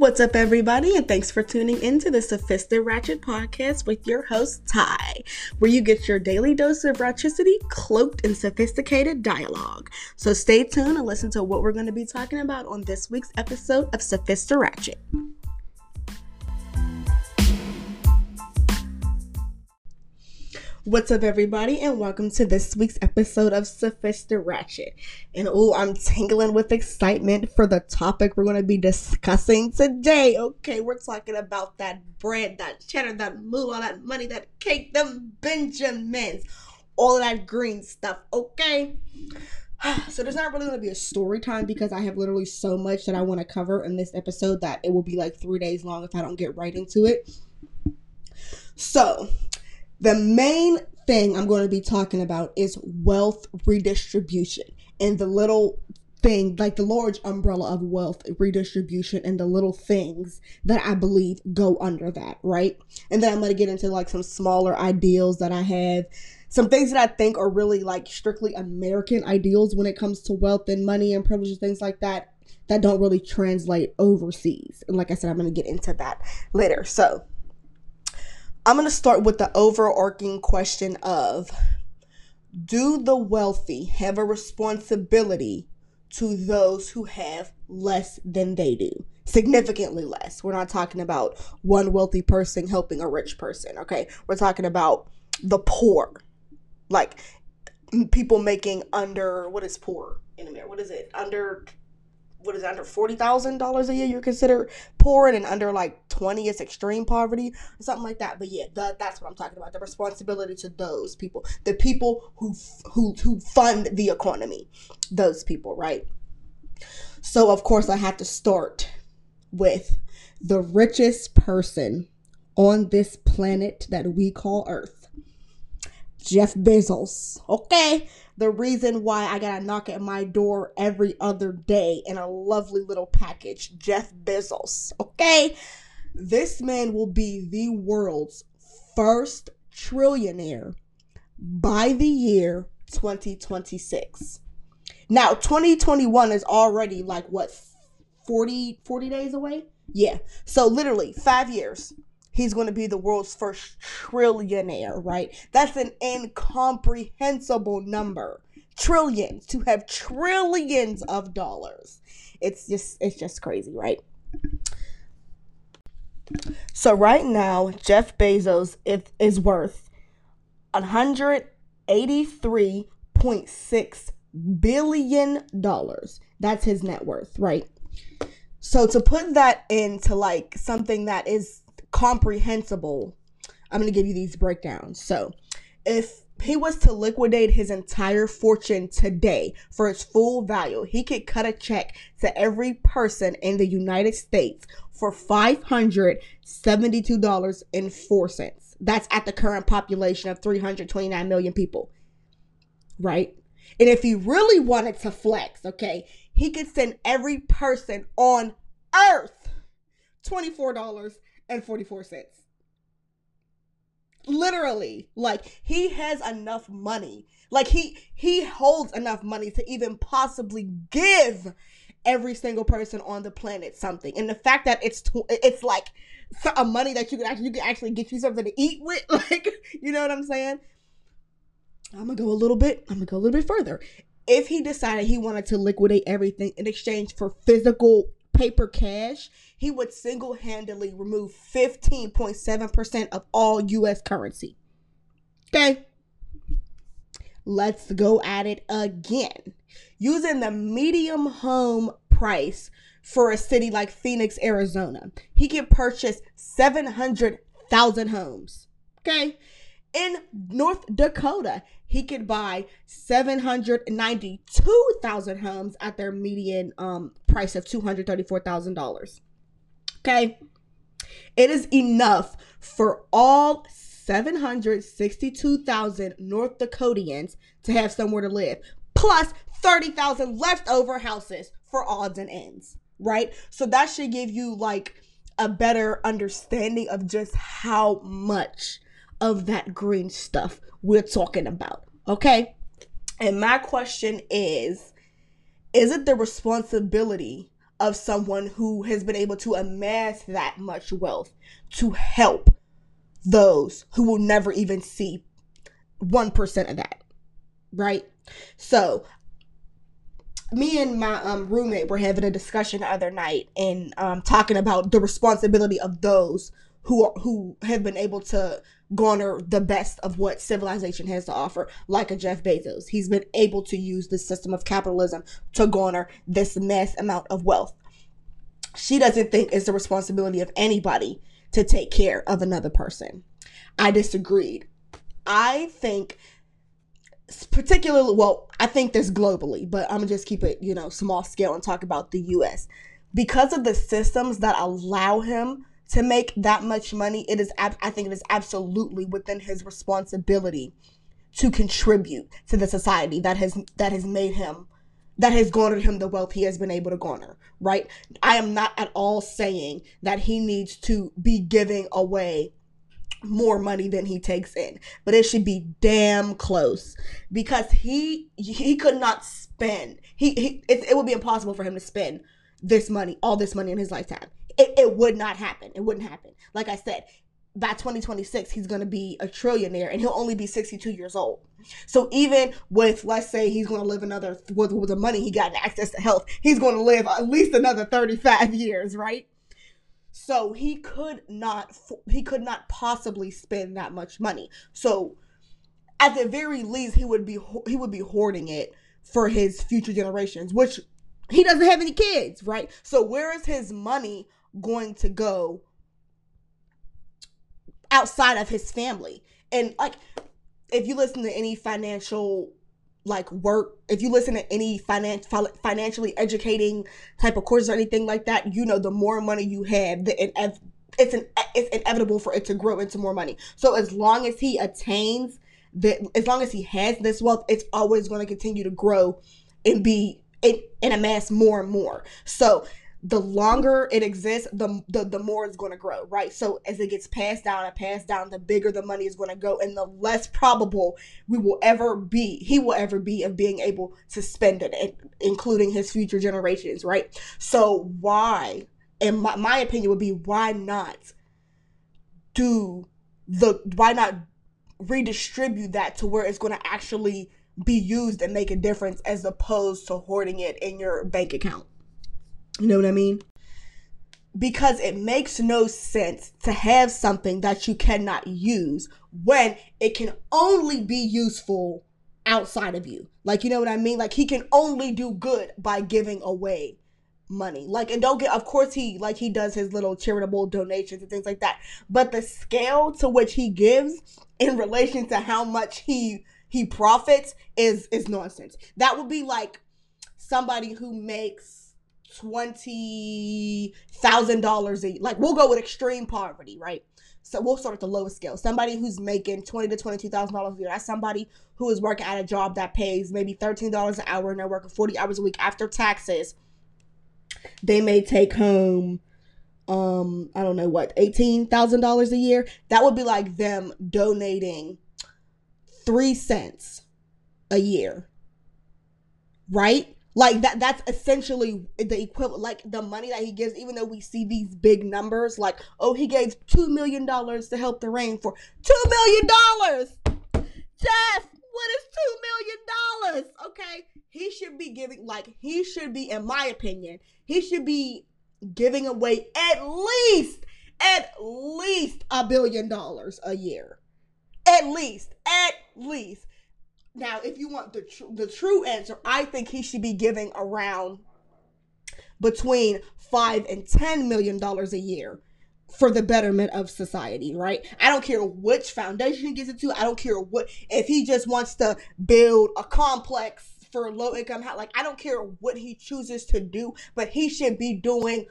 What's up, everybody, and thanks for tuning into the Sophistic Ratchet podcast with your host, Ty, where you get your daily dose of ratchicity cloaked in sophisticated dialogue. So stay tuned and listen to what we're going to be talking about on this week's episode of Sophistic Ratchet. What's up, everybody, and welcome to this week's episode of Sophistic Ratchet. And oh, I'm tingling with excitement for the topic we're going to be discussing today. Okay, we're talking about that bread, that cheddar, that moolah, that money, that cake, them Benjamins, all of that green stuff. Okay. So there's not really going to be a story time because I have literally so much that I want to cover in this episode that it will be like three days long if I don't get right into it. So the main thing I'm going to be talking about is wealth redistribution and the little thing, like the large umbrella of wealth redistribution and the little things that I believe go under that, right? And then I'm going to get into like some smaller ideals that I have, some things that I think are really like strictly American ideals when it comes to wealth and money and privilege and things like that that don't really translate overseas. And like I said, I'm going to get into that later. So, I'm going to start with the overarching question of Do the wealthy have a responsibility to those who have less than they do? Significantly less. We're not talking about one wealthy person helping a rich person, okay? We're talking about the poor. Like people making under, what is poor in America? What is it? Under what is it, under forty thousand dollars a year you're considered poor and under like twenty is extreme poverty or something like that. But yeah, the, that's what I'm talking about. The responsibility to those people, the people who who who fund the economy, those people, right? So of course I have to start with the richest person on this planet that we call Earth. Jeff Bezos. Okay the reason why I got a knock at my door every other day in a lovely little package. Jeff Bezos, okay? This man will be the world's first trillionaire by the year 2026. Now, 2021 is already like what 40 40 days away? Yeah. So literally 5 years he's going to be the world's first trillionaire, right? That's an incomprehensible number. Trillions to have trillions of dollars. It's just it's just crazy, right? So right now, Jeff Bezos is worth 183.6 billion dollars. That's his net worth, right? So to put that into like something that is comprehensible, I'm going to give you these breakdowns. So, if he was to liquidate his entire fortune today for its full value, he could cut a check to every person in the United States for $572.04. That's at the current population of 329 million people. Right? And if he really wanted to flex, okay, he could send every person on earth $24 and 44 cents. Literally, like he has enough money. Like he he holds enough money to even possibly give every single person on the planet something. And the fact that it's it's like a money that you can actually you can actually get you something to eat with, like you know what I'm saying? I'm gonna go a little bit. I'm gonna go a little bit further. If he decided he wanted to liquidate everything in exchange for physical paper cash, he would single handedly remove 15.7% of all US currency. Okay. Let's go at it again. Using the medium home price for a city like Phoenix, Arizona, he can purchase 700,000 homes. Okay. In North Dakota, he could buy 792,000 homes at their median um, price of $234,000. Okay? It is enough for all 762,000 North Dakotians to have somewhere to live, plus 30,000 leftover houses for odds and ends, right? So that should give you like a better understanding of just how much of that green stuff we're talking about. Okay? And my question is Is it the responsibility of someone who has been able to amass that much wealth to help those who will never even see 1% of that. Right? So, me and my um, roommate were having a discussion the other night and um, talking about the responsibility of those who are, who have been able to garner the best of what civilization has to offer, like a Jeff Bezos. He's been able to use the system of capitalism to garner this mass amount of wealth. She doesn't think it's the responsibility of anybody to take care of another person. I disagreed. I think particularly well i think this globally but i'm gonna just keep it you know small scale and talk about the us because of the systems that allow him to make that much money it is i think it is absolutely within his responsibility to contribute to the society that has that has made him that has garnered him the wealth he has been able to garner right? I am not at all saying that he needs to be giving away more money than he takes in but it should be damn close because he he could not spend he, he it, it would be impossible for him to spend this money all this money in his lifetime it, it would not happen it wouldn't happen like i said by 2026 he's going to be a trillionaire and he'll only be 62 years old so even with let's say he's going to live another with, with the money he got and access to health he's going to live at least another 35 years right so he could not he could not possibly spend that much money. So at the very least he would be he would be hoarding it for his future generations, which he doesn't have any kids, right? So where is his money going to go outside of his family? And like if you listen to any financial like work if you listen to any finance financially educating type of courses or anything like that you know the more money you have the it's an it's inevitable for it to grow into more money so as long as he attains that as long as he has this wealth it's always going to continue to grow and be and, and amass more and more so the longer it exists, the the, the more it's going to grow, right? So as it gets passed down and passed down, the bigger the money is going to go, and the less probable we will ever be, he will ever be of being able to spend it, including his future generations, right? So why, in my, my opinion, would be why not do the why not redistribute that to where it's going to actually be used and make a difference as opposed to hoarding it in your bank account. You know what I mean? Because it makes no sense to have something that you cannot use when it can only be useful outside of you. Like, you know what I mean? Like, he can only do good by giving away money. Like, and don't get, of course, he, like, he does his little charitable donations and things like that. But the scale to which he gives in relation to how much he, he profits is, is nonsense. That would be like somebody who makes, twenty thousand dollars a year, like we'll go with extreme poverty, right? So we'll start at the lowest scale. Somebody who's making twenty to twenty two thousand dollars a year. That's somebody who is working at a job that pays maybe thirteen dollars an hour and they're working forty hours a week after taxes. They may take home um I don't know what eighteen thousand dollars a year. That would be like them donating three cents a year. Right? Like that that's essentially the equivalent like the money that he gives even though we see these big numbers like oh he gave two million dollars to help the rain for two million dollars! Jeff what is two million dollars? Okay he should be giving like he should be in my opinion he should be giving away at least at least a billion dollars a year. At least at least now, if you want the tr- the true answer, I think he should be giving around between five and ten million dollars a year for the betterment of society, right? I don't care which foundation he gives it to. I don't care what if he just wants to build a complex for low income like I don't care what he chooses to do, but he should be doing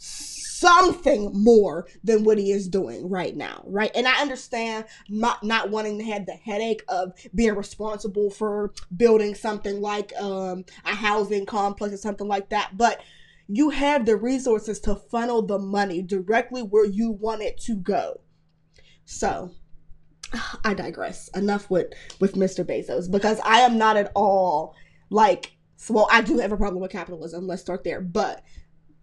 something more than what he is doing right now, right? And I understand not not wanting to have the headache of being responsible for building something like um, a housing complex or something like that, but you have the resources to funnel the money directly where you want it to go. So, I digress. Enough with with Mr. Bezos because I am not at all like well, I do have a problem with capitalism. Let's start there, but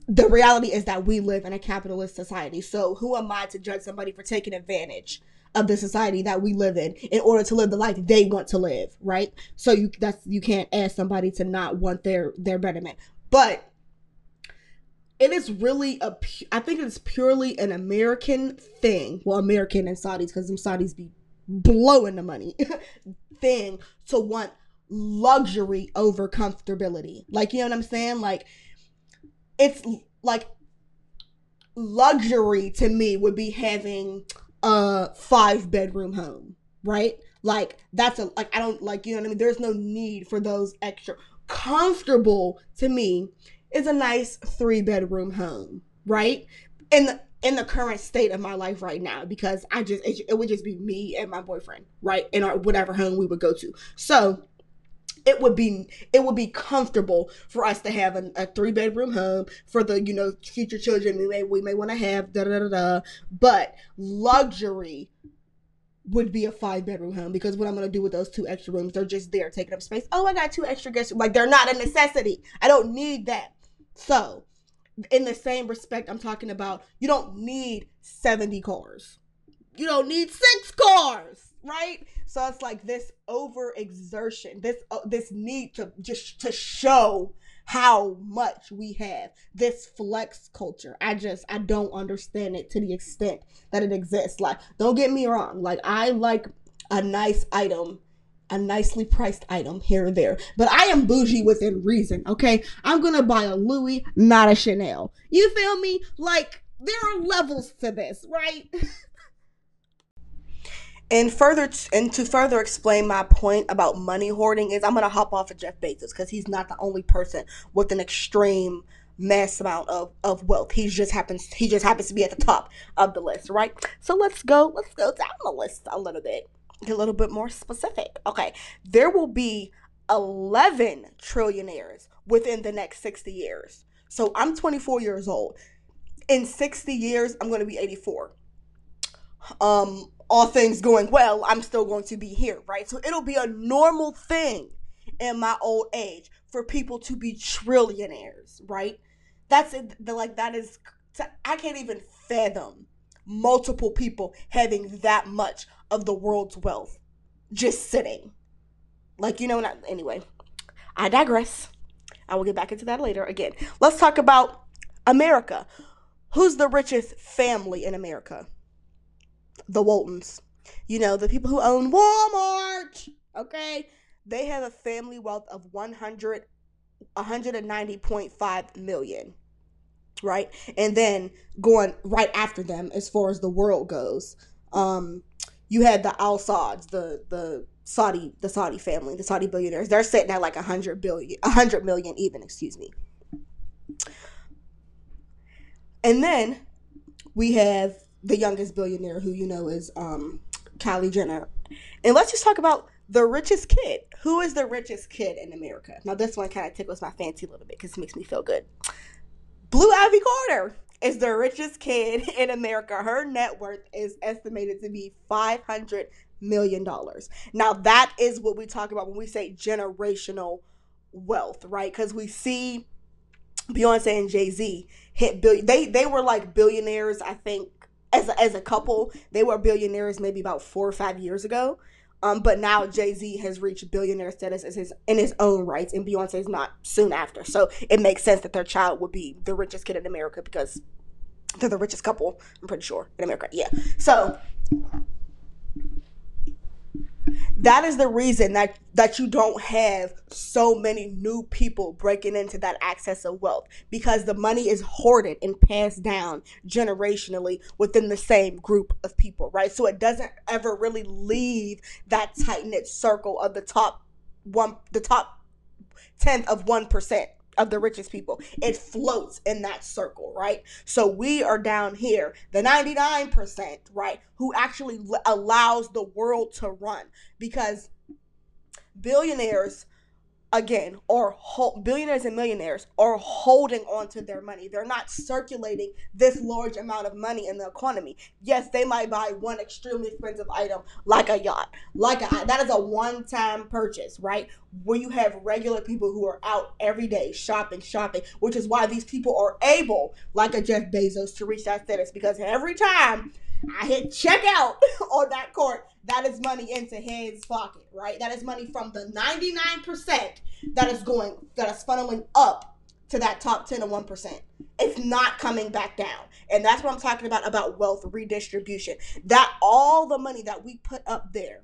the reality is that we live in a capitalist society. So who am I to judge somebody for taking advantage of the society that we live in in order to live the life they want to live, right? So you that's you can't ask somebody to not want their their betterment. But it is really a I think it's purely an American thing. Well, American and Saudis cuz them Saudis be blowing the money thing to want luxury over comfortability. Like you know what I'm saying? Like it's like luxury to me would be having a five bedroom home, right? Like that's a like I don't like you know what I mean. There's no need for those extra. Comfortable to me is a nice three bedroom home, right? In the in the current state of my life right now, because I just it, it would just be me and my boyfriend, right? In our whatever home we would go to. So it would be it would be comfortable for us to have a, a three bedroom home for the you know future children we may we may want to have da da da da but luxury would be a five bedroom home because what I'm gonna do with those two extra rooms, they're just there taking up space. Oh, I got two extra guests. Like they're not a necessity. I don't need that. So, in the same respect, I'm talking about you don't need 70 cars. You don't need six cars, right? So it's like this overexertion, this uh, this need to just to show how much we have this flex culture. I just I don't understand it to the extent that it exists. Like, don't get me wrong. Like, I like a nice item, a nicely priced item here or there, but I am bougie within reason. Okay, I'm gonna buy a Louis, not a Chanel. You feel me? Like, there are levels to this, right? And further, and to further explain my point about money hoarding is, I'm gonna hop off of Jeff Bezos because he's not the only person with an extreme mass amount of, of wealth. He just happens he just happens to be at the top of the list, right? So let's go let's go down the list a little bit, a little bit more specific. Okay, there will be 11 trillionaires within the next 60 years. So I'm 24 years old. In 60 years, I'm going to be 84. Um, all things going well, I'm still going to be here, right? So it'll be a normal thing in my old age for people to be trillionaires, right? That's it. Like that is I can't even fathom multiple people having that much of the world's wealth just sitting. Like you know, not anyway. I digress. I will get back into that later. Again, let's talk about America. Who's the richest family in America? The Waltons. You know, the people who own Walmart. Okay? They have a family wealth of 100 190.5 million. Right? And then going right after them as far as the world goes. Um you had the Al Sauds, the the Saudi the Saudi family, the Saudi billionaires. They're sitting at like a hundred billion, a hundred million even, excuse me. And then we have the youngest billionaire who you know is um Kylie Jenner. And let's just talk about the richest kid. Who is the richest kid in America? Now this one kind of tickles my fancy a little bit because it makes me feel good. Blue Ivy Carter is the richest kid in America. Her net worth is estimated to be five hundred million dollars. Now that is what we talk about when we say generational wealth, right? Because we see Beyonce and Jay Z hit billion. They they were like billionaires, I think, as a, as a couple, they were billionaires maybe about four or five years ago. Um, but now Jay Z has reached billionaire status as his in his own rights, and Beyonce is not soon after. So it makes sense that their child would be the richest kid in America because they're the richest couple. I'm pretty sure in America. Yeah. So that is the reason that that you don't have so many new people breaking into that access of wealth because the money is hoarded and passed down generationally within the same group of people right? So it doesn't ever really leave that tight knit circle of the top one the top tenth of one percent of the richest people. It floats in that circle, right? So we are down here, the 99%, right, who actually allows the world to run because billionaires again or ho- billionaires and millionaires are holding on to their money. They're not circulating this large amount of money in the economy. Yes they might buy one extremely expensive item like a yacht like a, that is a one-time purchase right? Where you have regular people who are out every day shopping shopping which is why these people are able like a jeff bezos to reach that status because every time I hit checkout on that card. That is money into his pocket, right? That is money from the 99% that is going, that is funneling up to that top 10 or 1%. It's not coming back down. And that's what I'm talking about about wealth redistribution. That all the money that we put up there,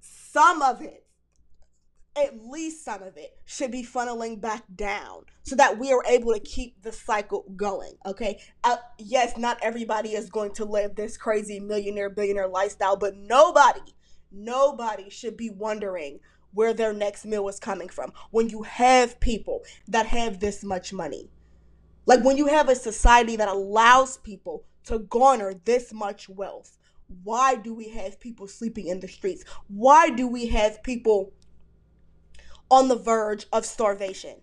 some of it at least some of it should be funneling back down so that we are able to keep the cycle going okay? Uh, yes not everybody is going to live this crazy millionaire billionaire lifestyle but nobody nobody should be wondering where their next meal is coming from. When you have people that have this much money like when you have a society that allows people to garner this much wealth why do we have people sleeping in the streets? Why do we have people on the verge of starvation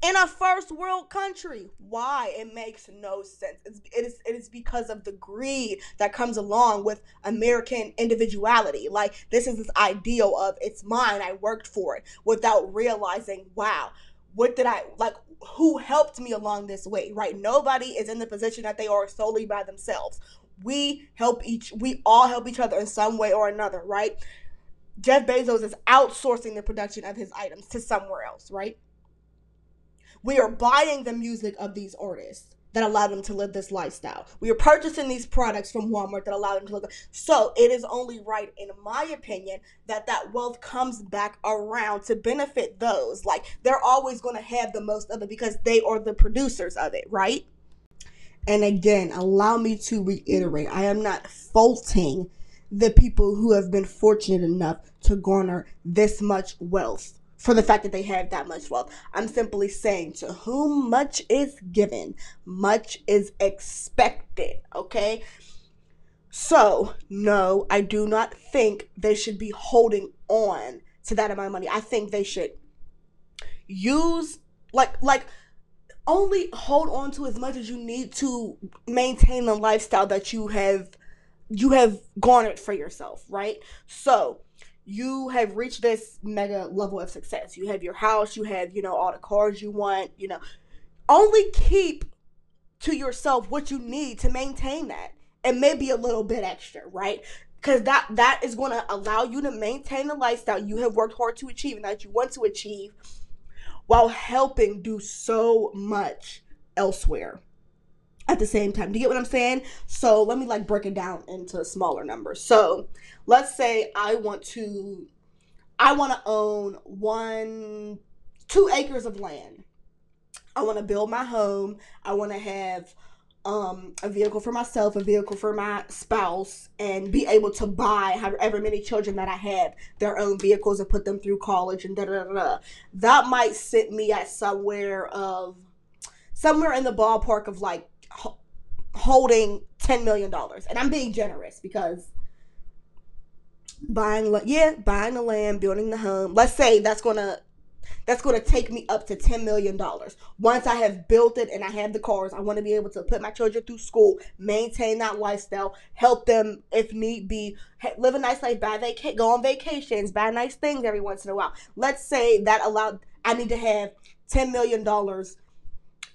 in a first world country. Why? It makes no sense. It's, it, is, it is because of the greed that comes along with American individuality. Like, this is this ideal of it's mine, I worked for it, without realizing, wow, what did I, like, who helped me along this way, right? Nobody is in the position that they are solely by themselves. We help each, we all help each other in some way or another, right? Jeff Bezos is outsourcing the production of his items to somewhere else, right? We are buying the music of these artists that allow them to live this lifestyle. We are purchasing these products from Walmart that allow them to live. So it is only right, in my opinion, that that wealth comes back around to benefit those. Like they're always going to have the most of it because they are the producers of it, right? And again, allow me to reiterate, I am not faulting the people who have been fortunate enough to garner this much wealth for the fact that they have that much wealth. I'm simply saying to whom much is given, much is expected. Okay. So, no, I do not think they should be holding on to that amount of money. I think they should use, like, like, only hold on to as much as you need to maintain the lifestyle that you have you have garnered for yourself, right? So you have reached this mega level of success. You have your house, you have, you know, all the cars you want, you know. Only keep to yourself what you need to maintain that and maybe a little bit extra, right? Because that that is going to allow you to maintain the lifestyle you have worked hard to achieve and that you want to achieve while helping do so much elsewhere at the same time. Do you get what I'm saying? So let me like break it down into smaller numbers. So let's say I want to I want to own one two acres of land. I want to build my home. I want to have um, a vehicle for myself, a vehicle for my spouse, and be able to buy however many children that I have their own vehicles and put them through college and da da da. da. That might sit me at somewhere of somewhere in the ballpark of like holding $10 million. And I'm being generous because buying, yeah, buying the land, building the home, let's say that's going to that's going to take me up to $10 million. Once I have built it and I have the cars, I want to be able to put my children through school, maintain that lifestyle, help them if need be, live a nice life, buy vac- go on vacations, buy nice things every once in a while. Let's say that allowed, I need to have $10 million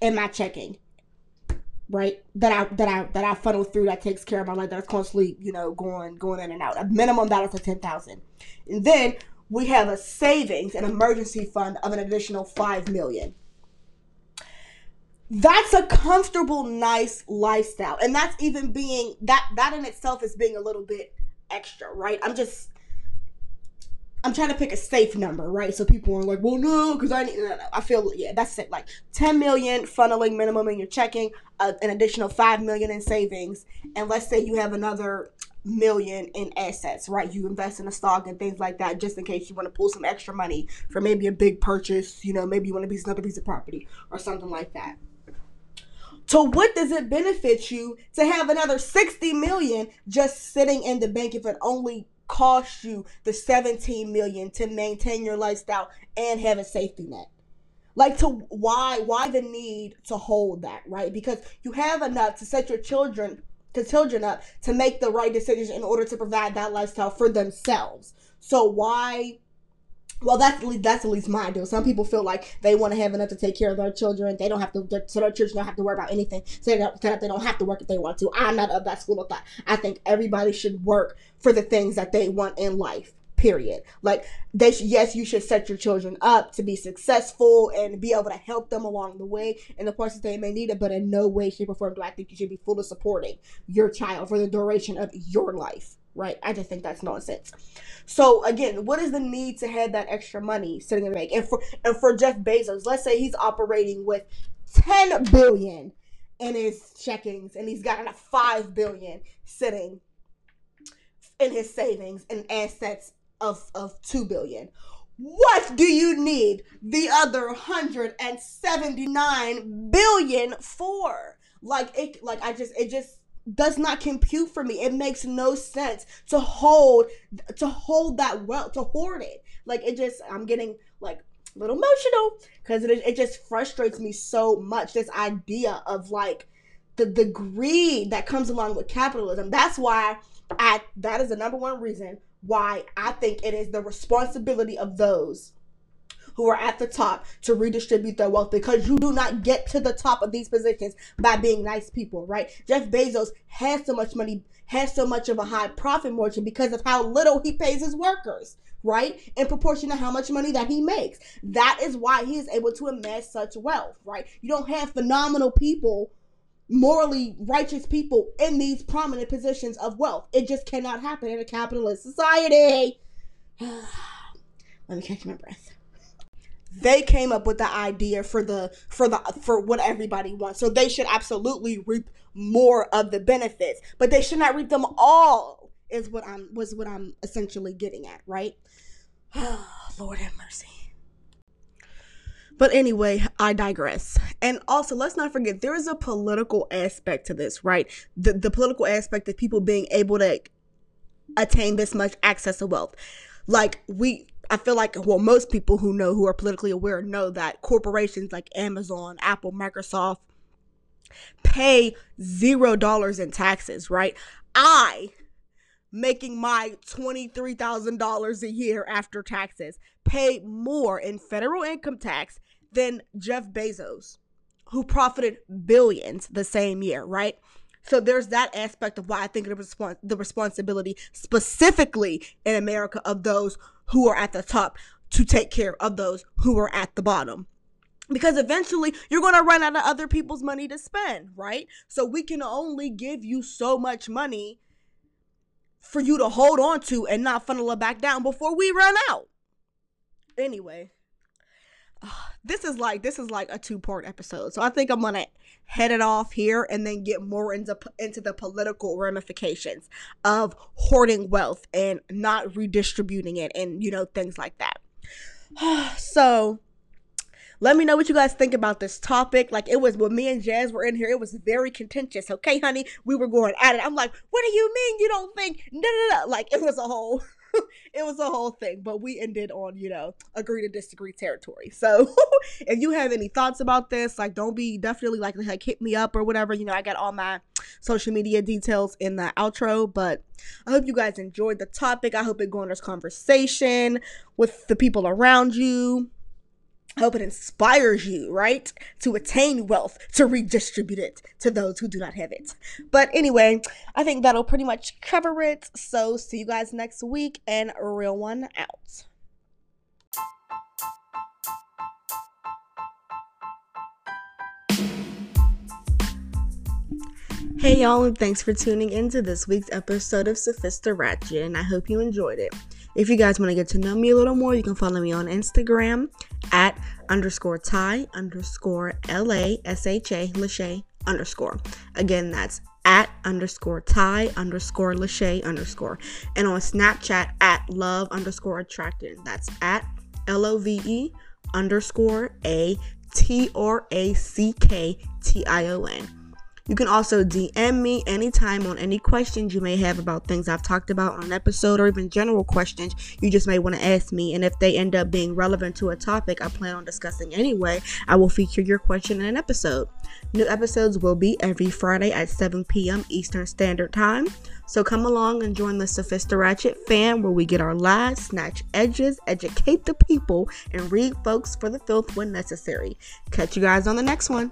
in my checking right that i that i that i funnel through that takes care of my life that's constantly you know going going in and out. A minimum balance of 10000 and then we have a savings an emergency fund of an additional 5 million. That's a comfortable nice lifestyle. And that's even being that that in itself is being a little bit extra right? I'm just I'm trying to pick a safe number, right? So people are like, well, no, because I need. No, no, I feel yeah, that's it. Like 10 million funneling minimum in your checking, uh, an additional five million in savings, and let's say you have another million in assets, right? You invest in a stock and things like that, just in case you want to pull some extra money for maybe a big purchase. You know, maybe you want to be another piece of property or something like that. So what does it benefit you to have another 60 million just sitting in the bank if it only cost you the 17 million to maintain your lifestyle and have a safety net. Like to why why the need to hold that right? Because you have enough to set your children to children up to make the right decisions in order to provide that lifestyle for themselves. So why well, that's at least, that's at least my deal. Some people feel like they want to have enough to take care of their children. They don't have to, so their children don't have to worry about anything. So they don't, they don't have to work if they want to. I'm not of that school of thought. I think everybody should work for the things that they want in life. Period. Like they, yes, you should set your children up to be successful and be able to help them along the way in the places they may need it. But in no way, shape, or form do I think you should be fully supporting your child for the duration of your life right? I just think that's nonsense. So again, what is the need to have that extra money sitting in the bank? And for and for Jeff Bezos, let's say he's operating with 10 billion in his checkings and he's got a 5 billion sitting in his savings and assets of of 2 billion. What do you need the other 179 billion for? Like it like I just it just does not compute for me. It makes no sense to hold to hold that wealth to hoard it. Like it just I'm getting like a little emotional because it it just frustrates me so much. This idea of like the the greed that comes along with capitalism. That's why I that is the number one reason why I think it is the responsibility of those who are at the top to redistribute their wealth because you do not get to the top of these positions by being nice people, right? Jeff Bezos has so much money, has so much of a high profit margin because of how little he pays his workers right? In proportion to how much money that he makes. That is why he is able to amass such wealth, right? You don't have phenomenal people, morally righteous people in these prominent positions of wealth. It just cannot happen in a capitalist society. Let me catch my breath they came up with the idea for the for the for what everybody wants so they should absolutely reap more of the benefits but they should not reap them all is what i'm was what i'm essentially getting at right lord have mercy but anyway, I digress. And also, let's not forget there is a political aspect to this, right? The the political aspect of people being able to attain this much access to wealth. Like we I feel like, well, most people who know, who are politically aware, know that corporations like Amazon, Apple, Microsoft pay zero dollars in taxes, right? I, making my $23,000 a year after taxes, pay more in federal income tax than Jeff Bezos, who profited billions the same year, right? So there's that aspect of why I think the, respons- the responsibility specifically in America of those who are at the top to take care of those who are at the bottom. Because eventually you're going to run out of other people's money to spend, right? So we can only give you so much money for you to hold on to and not funnel it back down before we run out. Anyway, this is like this is like a two part episode. So I think I'm gonna head it off here and then get more into into the political ramifications of hoarding wealth and not redistributing it and you know things like that. so let me know what you guys think about this topic. Like it was when me and Jazz were in here, it was very contentious. Okay, honey, we were going at it. I'm like, what do you mean you don't think? No, no, no. Like it was a whole it was a whole thing, but we ended on, you know, agree to disagree territory. So if you have any thoughts about this, like don't be definitely like like hit me up or whatever. You know, I got all my social media details in the outro, but I hope you guys enjoyed the topic. I hope it garners conversation with the people around you. I hope it inspires you, right? To attain wealth, to redistribute it to those who do not have it. But anyway, I think that'll pretty much cover it. So, see you guys next week and real one out. Hey y'all, and thanks for tuning into this week's episode of Sophista Ratchet, and I hope you enjoyed it. If you guys want to get to know me a little more, you can follow me on Instagram at underscore Ty underscore L A S H A Lasha underscore. Again, that's at underscore Ty underscore Lasha underscore. And on Snapchat at love underscore attracted. That's at L O V E underscore A T R A C K T I O N. You can also DM me anytime on any questions you may have about things I've talked about on an episode or even general questions you just may want to ask me. And if they end up being relevant to a topic I plan on discussing anyway, I will feature your question in an episode. New episodes will be every Friday at 7 p.m. Eastern Standard Time. So come along and join the Sophista Ratchet fam where we get our lies, snatch edges, educate the people, and read folks for the filth when necessary. Catch you guys on the next one.